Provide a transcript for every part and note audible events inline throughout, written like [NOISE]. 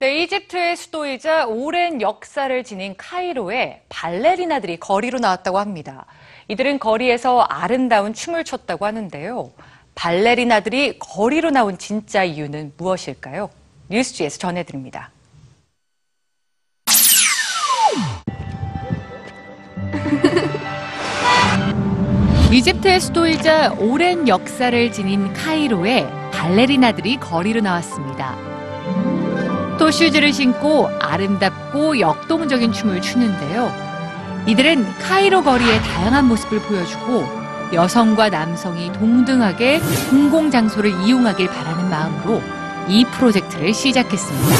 네, 이집트의 수도이자 오랜 역사를 지닌 카이로에 발레리나들이 거리로 나왔다고 합니다. 이들은 거리에서 아름다운 춤을 췄다고 하는데요. 발레리나들이 거리로 나온 진짜 이유는 무엇일까요? 뉴스지에서 전해드립니다. [LAUGHS] 이집트의 수도이자 오랜 역사를 지닌 카이로에 발레리나들이 거리로 나왔습니다. 토슈즈를 신고 아름답고 역동적인 춤을 추는데요. 이들은 카이로 거리의 다양한 모습을 보여주고 여성과 남성이 동등하게 공공장소를 이용하길 바라는 마음으로 이 프로젝트를 시작했습니다.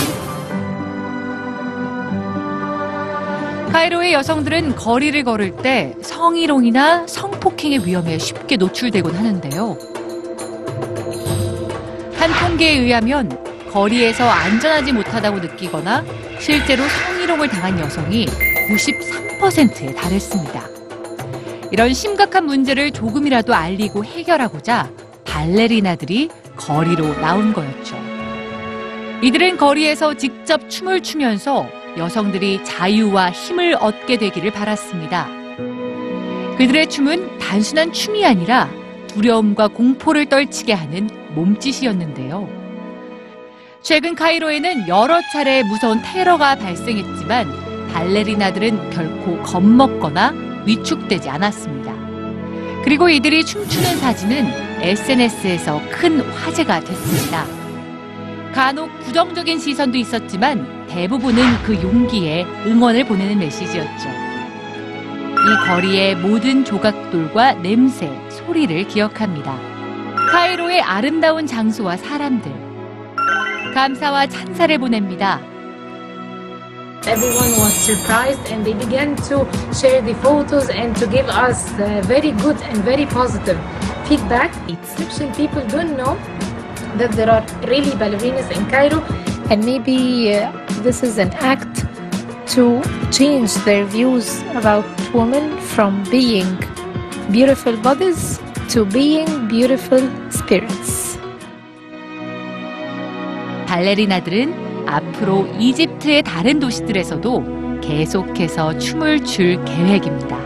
카이로의 여성들은 거리를 걸을 때 성희롱이나 성폭행의 위험에 쉽게 노출되곤 하는데요. 한 통계에 의하면 거리에서 안전하지 못하다고 느끼거나 실제로 성희롱을 당한 여성이 93%에 달했습니다. 이런 심각한 문제를 조금이라도 알리고 해결하고자 발레리나들이 거리로 나온 거였죠. 이들은 거리에서 직접 춤을 추면서 여성들이 자유와 힘을 얻게 되기를 바랐습니다. 그들의 춤은 단순한 춤이 아니라 두려움과 공포를 떨치게 하는 몸짓이었는데요. 최근 카이로에는 여러 차례 무서운 테러가 발생했지만 발레리나들은 결코 겁먹거나 위축되지 않았습니다. 그리고 이들이 춤추는 사진은 SNS에서 큰 화제가 됐습니다. 간혹 부정적인 시선도 있었지만 대부분은 그 용기에 응원을 보내는 메시지였죠. 이 거리의 모든 조각돌과 냄새, 소리를 기억합니다. 카이로의 아름다운 장소와 사람들. 감사와 찬사를 보냅니다. Everyone was surprised and they began to share the photos and to give us uh, very good and very positive feedback. Egyptian people don't know that there are really ballerinas in Cairo and maybe uh, this is an act to change their views about women from being beautiful bodies to being beautiful spirits. 발레리나들은 앞으로 이집트의 다른 도시들에서도 계속해서 춤을 출 계획입니다.